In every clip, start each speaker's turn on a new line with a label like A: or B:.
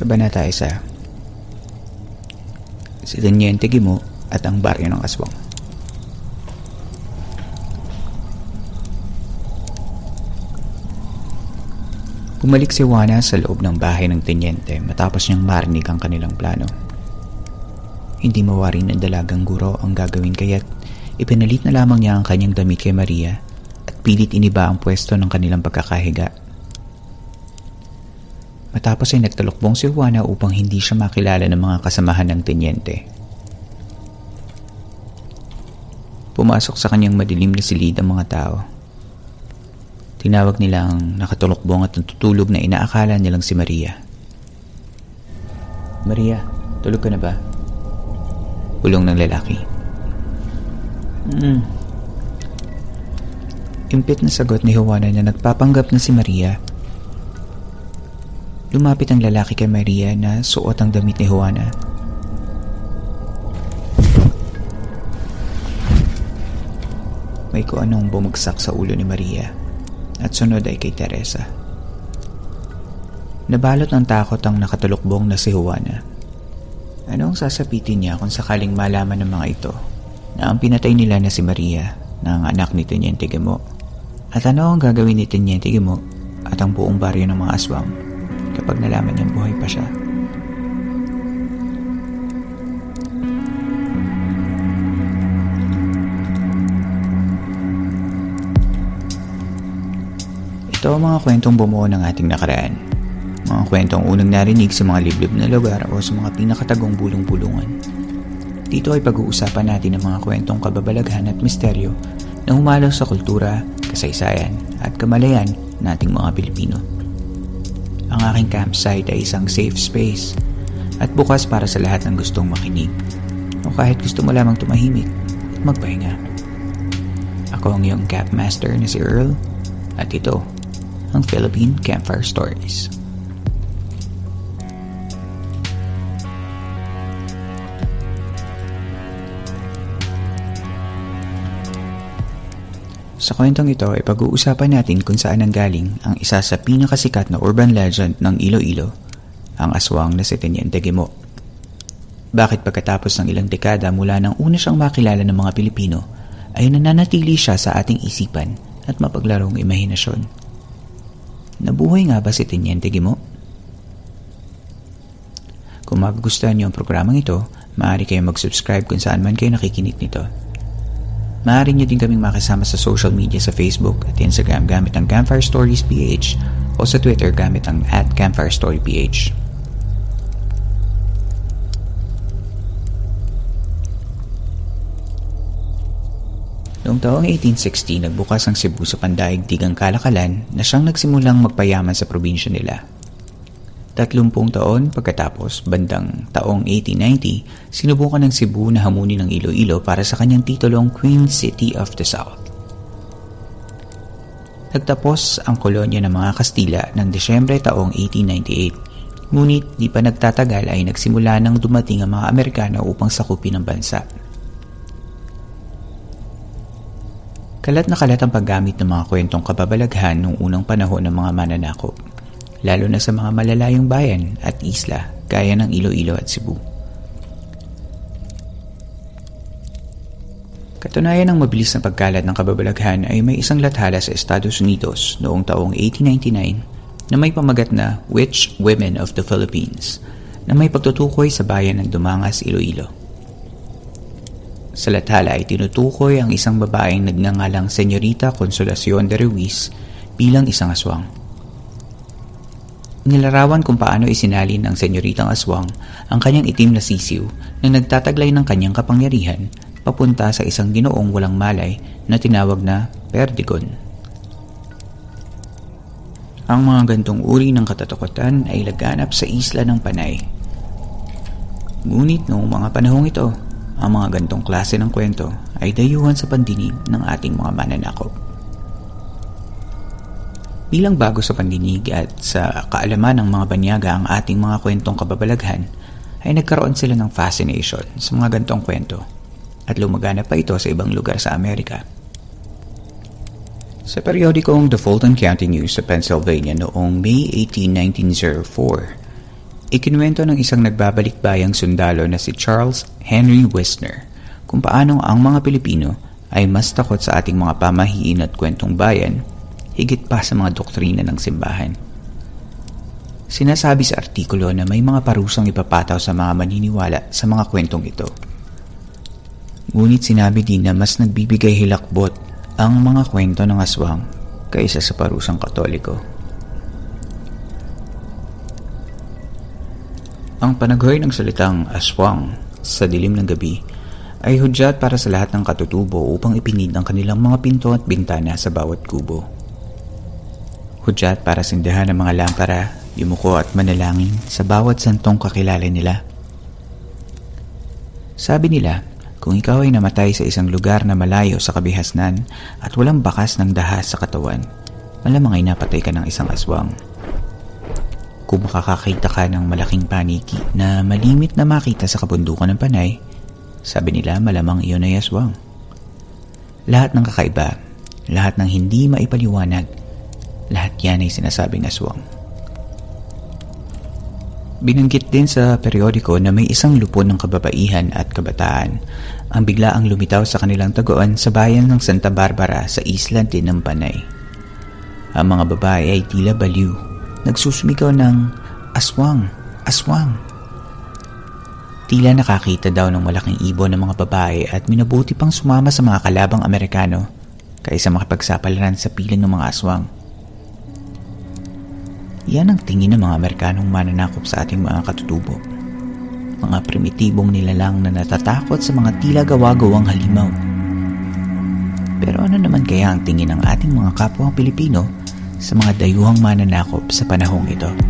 A: Kabanata 1 Si Teniente Gimo at ang baryo ng aswang Bumalik si Juana sa loob ng bahay ng tenyente matapos niyang marinig ang kanilang plano. Hindi mawari ng dalagang guro ang gagawin kaya't ipinalit na lamang niya ang kanyang damit kay Maria at pilit iniba ang pwesto ng kanilang pagkakahiga. Matapos ay nagtalukbong si Juana upang hindi siya makilala ng mga kasamahan ng tenyente. Pumasok sa kanyang madilim na silid ang mga tao. Tinawag nilang nakatulokbong at natutulog na inaakala nilang si Maria. Maria, tulog ka na ba? Bulong ng lalaki. Hmm. Impit na sagot ni Juana na nagpapanggap na si Maria. Lumapit ang lalaki kay Maria na suot ang damit ni Juana. May ko anong bumagsak sa ulo ni Maria at sunod ay kay Teresa. Nabalot ng takot ang nakatulukbong na si Juana. Ano ang sasapitin niya kung sakaling malaman ng mga ito na ang pinatay nila na si Maria ang anak ni Teniente Gamo? At ano ang gagawin ni Teniente Gamo at ang buong baryo ng mga aswang kapag nalaman niyang buhay pa siya? Ito ang mga kwentong bumuo ng ating nakaraan. Mga kwentong unang narinig sa mga liblib na lugar o sa mga pinakatagong bulong-bulungan. Dito ay pag-uusapan natin ang mga kwentong kababalaghan at misteryo na humalaw sa kultura, kasaysayan at kamalayan nating mga Pilipino. Ang aking campsite ay isang safe space at bukas para sa lahat ng gustong makinig o kahit gusto mo lamang tumahimik at magpahinga. Ako ang iyong campmaster na si Earl at ito ang Philippine Campfire Stories. Sa kwentong ito ay pag-uusapan natin kung saan nanggaling ang isa sa pinakasikat na urban legend ng Iloilo, ang aswang na si Teniente Gimo. Bakit pagkatapos ng ilang dekada mula nang una siyang makilala ng mga Pilipino ay nananatili siya sa ating isipan at mapaglarong imahinasyon? Nabuhay nga ba si Teniente Gimo? Kung magugustuhan niyo ang programang ito, maaari kayong mag-subscribe kung saan man kayo nakikinig nito. Maaari niyo din kaming makasama sa social media sa Facebook at Instagram gamit ang Campfire Stories PH o sa Twitter gamit ang at Campfire Story PH. Noong taong 1860, nagbukas ang Cebu sa pandaigdigang kalakalan na siyang nagsimulang magpayaman sa probinsya nila. Tatlumpung taon pagkatapos, bandang taong 1890, sinubukan ng Cebu na hamunin ng Iloilo para sa kanyang titulong Queen City of the South. Nagtapos ang kolonya ng mga Kastila ng Desyembre taong 1898, ngunit di pa nagtatagal ay nagsimula nang dumating ang mga Amerikano upang sakupin ang bansa. Kalat na kalat ang paggamit ng mga kwentong kababalaghan noong unang panahon ng mga mananakop, lalo na sa mga malalayong bayan at isla gaya ng Iloilo at Cebu. Katunayan ng mabilis na pagkalat ng kababalaghan ay may isang lathala sa Estados Unidos noong taong 1899 na may pamagat na Witch Women of the Philippines na may pagtutukoy sa bayan ng Dumangas, Iloilo. Sa lathala ay tinutukoy ang isang babaeng nagngangalang Senyorita Consolacion de Ruiz bilang isang aswang. Nilarawan kung paano isinalin ng senyoritang aswang ang kanyang itim na sisiw na nagtataglay ng kanyang kapangyarihan papunta sa isang ginoong walang malay na tinawag na Perdigon. Ang mga gantong uri ng katatakutan ay laganap sa isla ng Panay. Ngunit noong mga panahong ito, ang mga gantong klase ng kwento ay dayuhan sa pandinig ng ating mga mananakop. Bilang bago sa pandinig at sa kaalaman ng mga banyaga ang ating mga kwentong kababalaghan, ay nagkaroon sila ng fascination sa mga gantong kwento at lumagana pa ito sa ibang lugar sa Amerika. Sa periodikong The Fulton County News sa Pennsylvania noong May 18, 1904, ikinuwento ng isang nagbabalik-bayang sundalo na si Charles Henry Wisner kung paano ang mga Pilipino ay mas takot sa ating mga pamahiin at kwentong bayan higit pa sa mga doktrina ng simbahan. Sinasabi sa artikulo na may mga parusang ipapataw sa mga maniniwala sa mga kwentong ito. Ngunit sinabi din na mas nagbibigay hilakbot ang mga kwento ng aswang kaysa sa parusang katoliko. Ang panaghoy ng salitang aswang sa dilim ng gabi ay hudyat para sa lahat ng katutubo upang ipinid ang kanilang mga pinto at bintana sa bawat kubo. Hudyat para sindahan ng mga lampara, yumuko at manalangin sa bawat santong kakilala nila. Sabi nila, kung ikaw ay namatay sa isang lugar na malayo sa kabihasnan at walang bakas ng dahas sa katawan, malamang ay napatay ka ng isang aswang. Kung makakakita ka ng malaking paniki na malimit na makita sa kabundukan ng panay, sabi nila malamang iyon ay aswang. Lahat ng kakaiba, lahat ng hindi maipaliwanag, lahat yan ay sinasabing aswang. Binanggit din sa periodiko na may isang lupon ng kababaihan at kabataan ang biglaang lumitaw sa kanilang taguan sa bayan ng Santa Barbara sa isla din ng Panay. Ang mga babae ay tila baliw, nagsusumigaw ng aswang, aswang. Tila nakakita daw ng malaking ibon ng mga babae at minabuti pang sumama sa mga kalabang Amerikano kaysa makipagsapalaran sa piling ng mga aswang. Yan ang tingin ng mga Amerikanong mananakop sa ating mga katutubo. Mga primitibong nilalang na natatakot sa mga tila gawa-gawang halimaw. Pero ano naman kaya ang tingin ng ating mga kapwa Pilipino sa mga dayuhang mananakop sa panahong ito?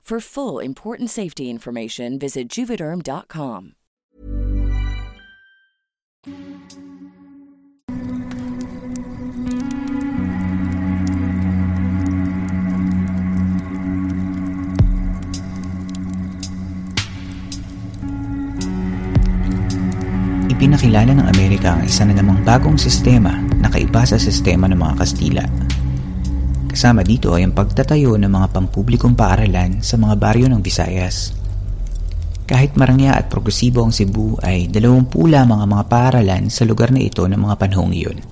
B: For full important safety information, visit juvederm.com.
A: Ipinakilala ng Amerika ang isa na namang bagong sistema na kaiba sa sistema ng mga Kastila Kasama dito ay ang pagtatayo ng mga pampublikong paaralan sa mga baryo ng Visayas. Kahit marangya at progresibo ang Cebu ay dalawampu lamang ang mga paaralan sa lugar na ito ng mga panahong iyon.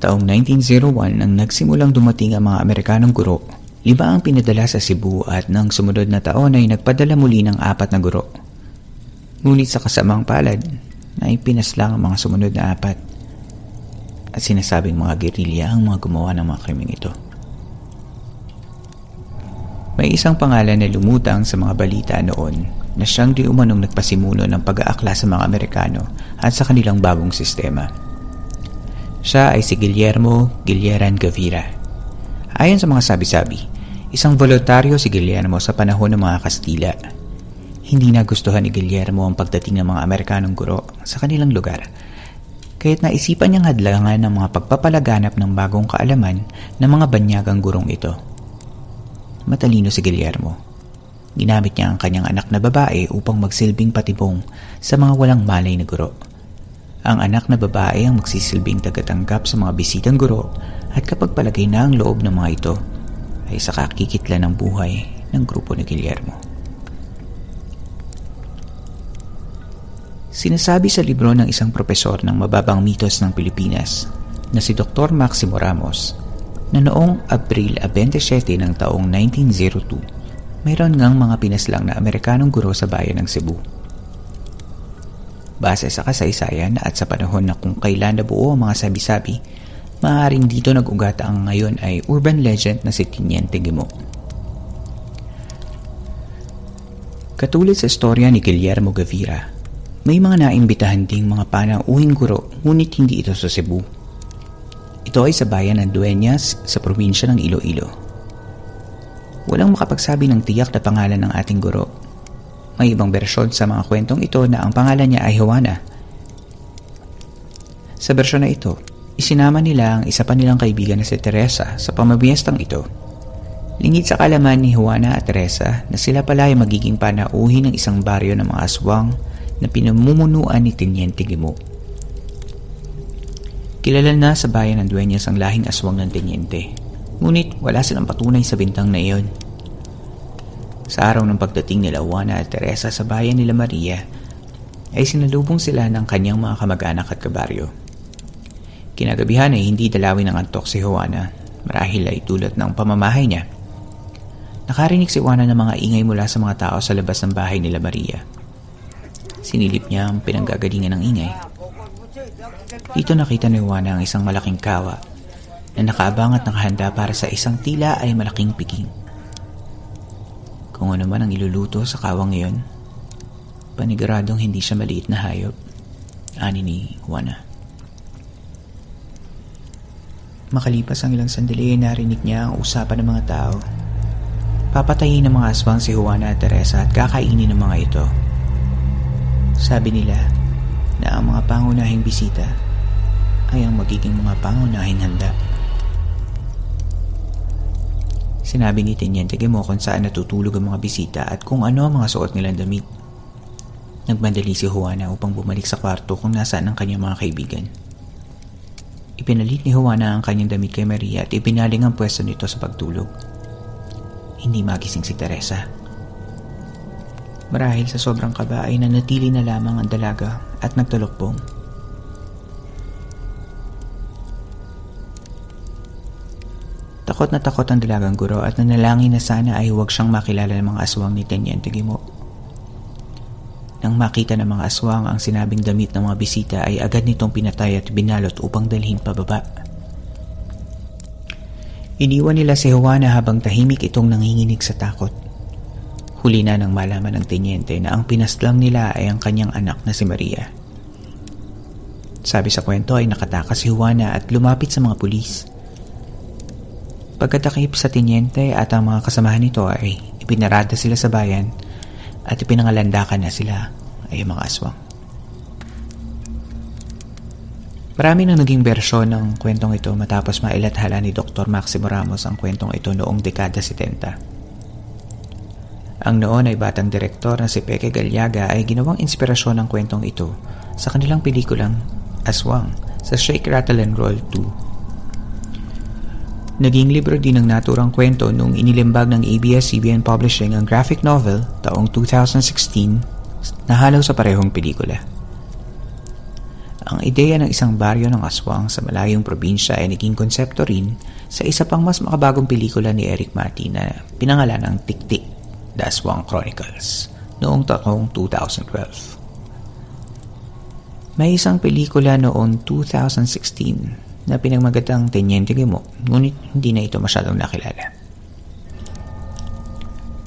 A: Taong 1901 nang nagsimulang dumating ang mga Amerikanong guro, lima ang pinadala sa Cebu at nang sumunod na taon ay nagpadala muli ng apat na guro. Ngunit sa kasamang palad, na ipinaslang ang mga sumunod na apat at sinasabing mga gerilya ang mga gumawa ng mga krimeng ito. May isang pangalan na lumutang sa mga balita noon na siyang di umanong nagpasimulo ng pag-aakla sa mga Amerikano at sa kanilang bagong sistema. Siya ay si Guillermo Guilleran Gavira. Ayon sa mga sabi-sabi, isang voluntaryo si Guillermo sa panahon ng mga Kastila. Hindi nagustuhan ni Guillermo ang pagdating ng mga Amerikanong guro sa kanilang lugar kaya't naisipan niyang hadlangan ng mga pagpapalaganap ng bagong kaalaman ng mga banyagang gurong ito matalino si Guillermo. Ginamit niya ang kanyang anak na babae upang magsilbing patibong sa mga walang malay na guro. Ang anak na babae ang magsisilbing tagatanggap sa mga bisitang guro at kapag palagay na ang loob ng mga ito, ay saka kikitla ng buhay ng grupo ni Guillermo. Sinasabi sa libro ng isang propesor ng mababang mitos ng Pilipinas na si Dr. Maximo Ramos na noong Abril 27 ng taong 1902, mayroon ngang mga pinaslang na Amerikanong guro sa bayan ng Cebu. Base sa kasaysayan at sa panahon na kung kailan nabuo ang mga sabi-sabi, maaaring dito nag-ugat ang ngayon ay urban legend na si Tiniente Gimo. Katulad sa istorya ni Guillermo Gavira, may mga naimbitahan ding mga panauhing guro ngunit hindi ito sa Cebu ito ay sa bayan ng Dueñas sa probinsya ng Iloilo. Walang makapagsabi ng tiyak na pangalan ng ating guro. May ibang bersyon sa mga kwentong ito na ang pangalan niya ay Juana. Sa bersyon na ito, isinama nila ang isa pa nilang kaibigan na si Teresa sa pamabiestang ito. Lingid sa kalaman ni Juana at Teresa na sila pala ay magiging panauhin ng isang baryo ng mga aswang na pinamumunuan ni Teniente Gimo. Kilala na sa bayan ng Dueñas ang lahing aswang ng tenyente. Ngunit wala silang patunay sa bintang na iyon. Sa araw ng pagdating nila Juana at Teresa sa bayan nila Maria, ay sinalubong sila ng kanyang mga kamag-anak at kabaryo. Kinagabihan ay hindi dalawin ng antok si Juana marahil ay tulad ng pamamahay niya. Nakarinig si Juana ng mga ingay mula sa mga tao sa labas ng bahay nila Maria. Sinilip niya ang pinanggagalingan ng ingay. Dito nakita ni Juana ang isang malaking kawa na nakaabang at nakahanda para sa isang tila ay malaking piking. Kung ano man ang iluluto sa kawang iyon, paniguradong hindi siya maliit na hayop, ani ni Juana. Makalipas ang ilang sandali ay narinig niya ang usapan ng mga tao. Papatayin ng mga aswang si Juana at Teresa at kakainin ng mga ito. Sabi nila na ang mga pangunahing bisita ay ang magiging mga pangunahing handa. Sinabi ni Teniente Gemo kung saan natutulog ang mga bisita at kung ano ang mga suot nilang damit. Nagmandali si Juana upang bumalik sa kwarto kung nasaan ang kanyang mga kaibigan. Ipinalit ni Juana ang kanyang damit kay Maria at ipinaling ang pwesto nito sa pagtulog. Hindi magising si Teresa. Marahil sa sobrang kaba ay nanatili na lamang ang dalaga at nagtalokbong. Takot na takot ang dalagang guro at nanalangin na sana ay huwag siyang makilala ng mga aswang ni Teniente Gimo. Nang makita ng mga aswang ang sinabing damit ng mga bisita ay agad nitong pinatay at binalot upang dalhin pababa. Iniwan nila si Juana habang tahimik itong nanginginig sa takot. Huli na nang malaman ng tenyente na ang pinaslang nila ay ang kanyang anak na si Maria. Sabi sa kwento ay nakatakas si Juana at lumapit sa mga pulis. Pagkatakip sa tinyente at ang mga kasamahan nito ay ipinarada sila sa bayan at ipinangalandakan na sila ay mga aswang. Marami nang naging bersyon ng kwentong ito matapos mailathala ni Dr. Maximo Ramos ang kwentong ito noong dekada 70. Ang noon ay batang direktor na si Peke Galiaga ay ginawang inspirasyon ng kwentong ito sa kanilang pelikulang Aswang sa Shake, Rattle and Roll 2 Naging libro din ng naturang kwento nung inilimbag ng ABS-CBN Publishing ang graphic novel taong 2016 na halaw sa parehong pelikula. ang ideya ng isang baryo ng aswang sa malayong probinsya ay naging konsepto rin sa isa pang mas makabagong pelikula ni Eric Mati na pinangalan ng Tiktik, The Aswang Chronicles, noong taong 2012. May isang pelikula noong 2016 na pinagmagatang Tenyente Gimo, ngunit hindi na ito masyadong nakilala.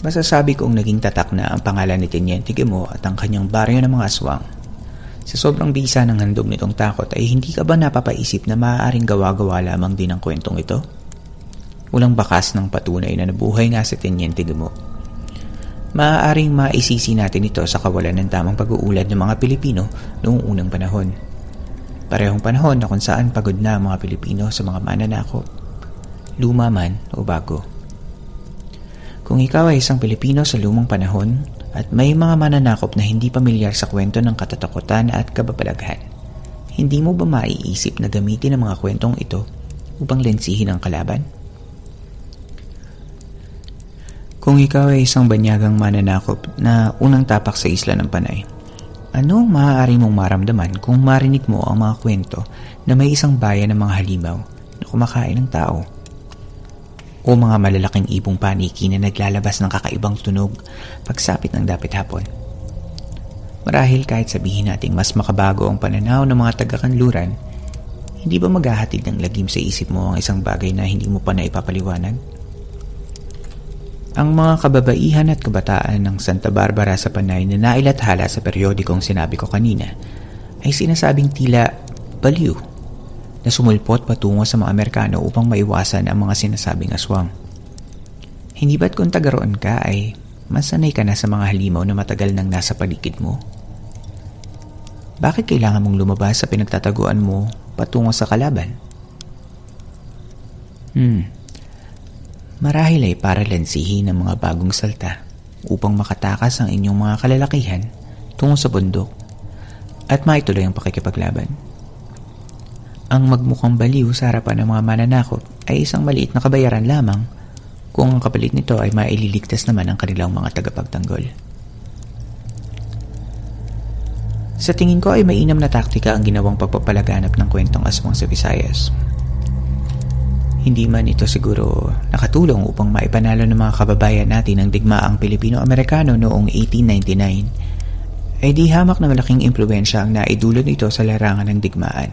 A: Masasabi kong naging tatak na ang pangalan ni Tenyente Gimo at ang kanyang baryo ng mga aswang sa sobrang bisa ng handog nitong takot ay hindi ka ba napapaisip na maaaring gawa-gawa lamang din ang kwentong ito? Walang bakas ng patunay na nabuhay nga si Tenyente Gumo. Maaaring maisisi natin ito sa kawalan ng tamang pag-uulad ng mga Pilipino noong unang panahon. Parehong panahon na kung saan pagod na ang mga Pilipino sa mga mananakop. Luma man o bago. Kung ikaw ay isang Pilipino sa lumang panahon, at may mga mananakop na hindi pamilyar sa kwento ng katatakutan at kababalaghan. Hindi mo ba maiisip na gamitin ang mga kwentong ito upang lensihin ang kalaban? Kung ikaw ay isang banyagang mananakop na unang tapak sa isla ng Panay, ano ang maaari mong maramdaman kung marinig mo ang mga kwento na may isang bayan ng mga halimaw na kumakain ng tao? o mga malalaking ibong paniki na naglalabas ng kakaibang tunog pagsapit ng dapit hapon. Marahil kahit sabihin nating mas makabago ang pananaw ng mga taga-kanluran, hindi ba maghahatid ng lagim sa isip mo ang isang bagay na hindi mo pa naipapaliwanag? Ang mga kababaihan at kabataan ng Santa Barbara sa Panay na nailathala sa periodikong sinabi ko kanina ay sinasabing tila baliw na sumulpot patungo sa mga Amerikano upang maiwasan ang mga sinasabing aswang. Hindi ba't kung tagaroon ka ay masanay ka na sa mga halimaw na matagal nang nasa paligid mo? Bakit kailangan mong lumabas sa pinagtataguan mo patungo sa kalaban? Hmm. Marahil ay para lansihin ang mga bagong salta upang makatakas ang inyong mga kalalakihan tungo sa bundok at maituloy ang pakikipaglaban. Ang magmukhang baliw sa harapan ng mga mananakop ay isang maliit na kabayaran lamang kung ang kapalit nito ay maililigtas naman ang kanilang mga tagapagtanggol. Sa tingin ko ay mainam na taktika ang ginawang pagpapalaganap ng kwentong aswang sa Visayas. Hindi man ito siguro nakatulong upang maipanalo ng mga kababayan natin ang digmaang Pilipino-Amerikano noong 1899, ay di hamak na malaking impluensya ang naidulot nito sa larangan ng digmaan.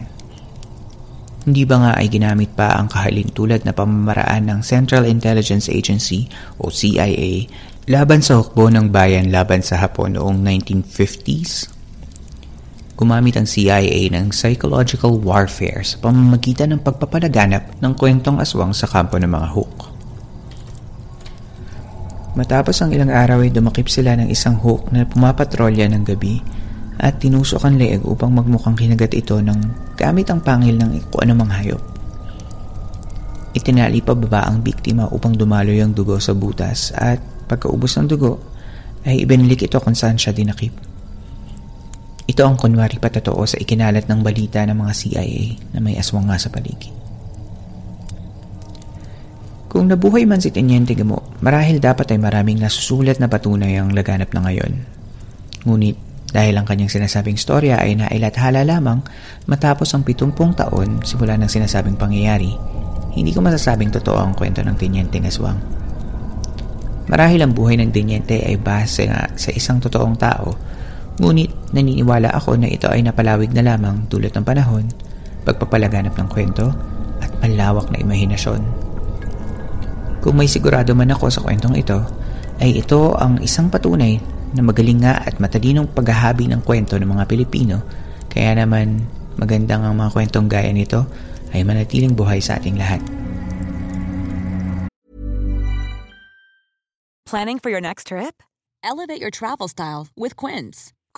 A: Hindi ba nga ay ginamit pa ang kahalintulad na pamamaraan ng Central Intelligence Agency o CIA laban sa hukbo ng bayan laban sa Hapon noong 1950s? Gumamit ang CIA ng psychological warfare sa pamamagitan ng pagpapalaganap ng kwentong aswang sa kampo ng mga hook. Matapos ang ilang araw ay dumakip sila ng isang hook na pumapatrolya ng gabi at tinusok ang leeg upang magmukhang kinagat ito ng gamit ang pangil ng kung anumang hayop. Itinali pa baba ang biktima upang dumaloy ang dugo sa butas at pagkaubos ng dugo ay ibinalik ito kung saan siya dinakip. Ito ang kunwari patotoo sa ikinalat ng balita ng mga CIA na may aswang nga sa paligid. Kung nabuhay man si Tenyente Gamo, marahil dapat ay maraming nasusulat na patunay ang laganap na ngayon. Ngunit dahil ang kanyang sinasabing storya ay nailathala lamang matapos ang 70 taon simula ng sinasabing pangyayari, hindi ko masasabing totoo ang kwento ng Tenyente Aswang. Marahil ang buhay ng Tenyente ay base nga sa isang totoong tao, ngunit naniniwala ako na ito ay napalawig na lamang dulot ng panahon, pagpapalaganap ng kwento, at malawak na imahinasyon. Kung may sigurado man ako sa kwentong ito, ay ito ang isang patunay na magaling nga at matalinong paghahabi ng kwento ng mga Pilipino, kaya naman magandang ang mga kwentong gaya nito ay manatiling buhay sa ating lahat.
C: Planning for your next trip? Elevate your travel style with Quince.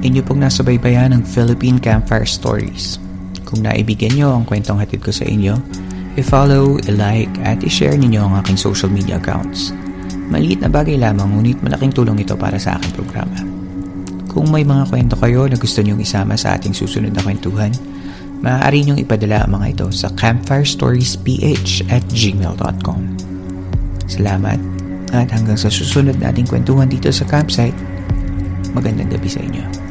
A: Inyo pong nasabaybayan ng Philippine Campfire Stories. Kung naibigyan nyo ang kwentong hatid ko sa inyo, i-follow, i-like, at i-share ninyo ang aking social media accounts. Maliit na bagay lamang ngunit malaking tulong ito para sa aking programa. Kung may mga kwento kayo na gusto nyong isama sa ating susunod na kwentuhan, maaari nyong ipadala ang mga ito sa campfirestoriesph at gmail.com. Salamat at hanggang sa susunod nating kwentuhan dito sa campsite, magandang gabi sa inyo.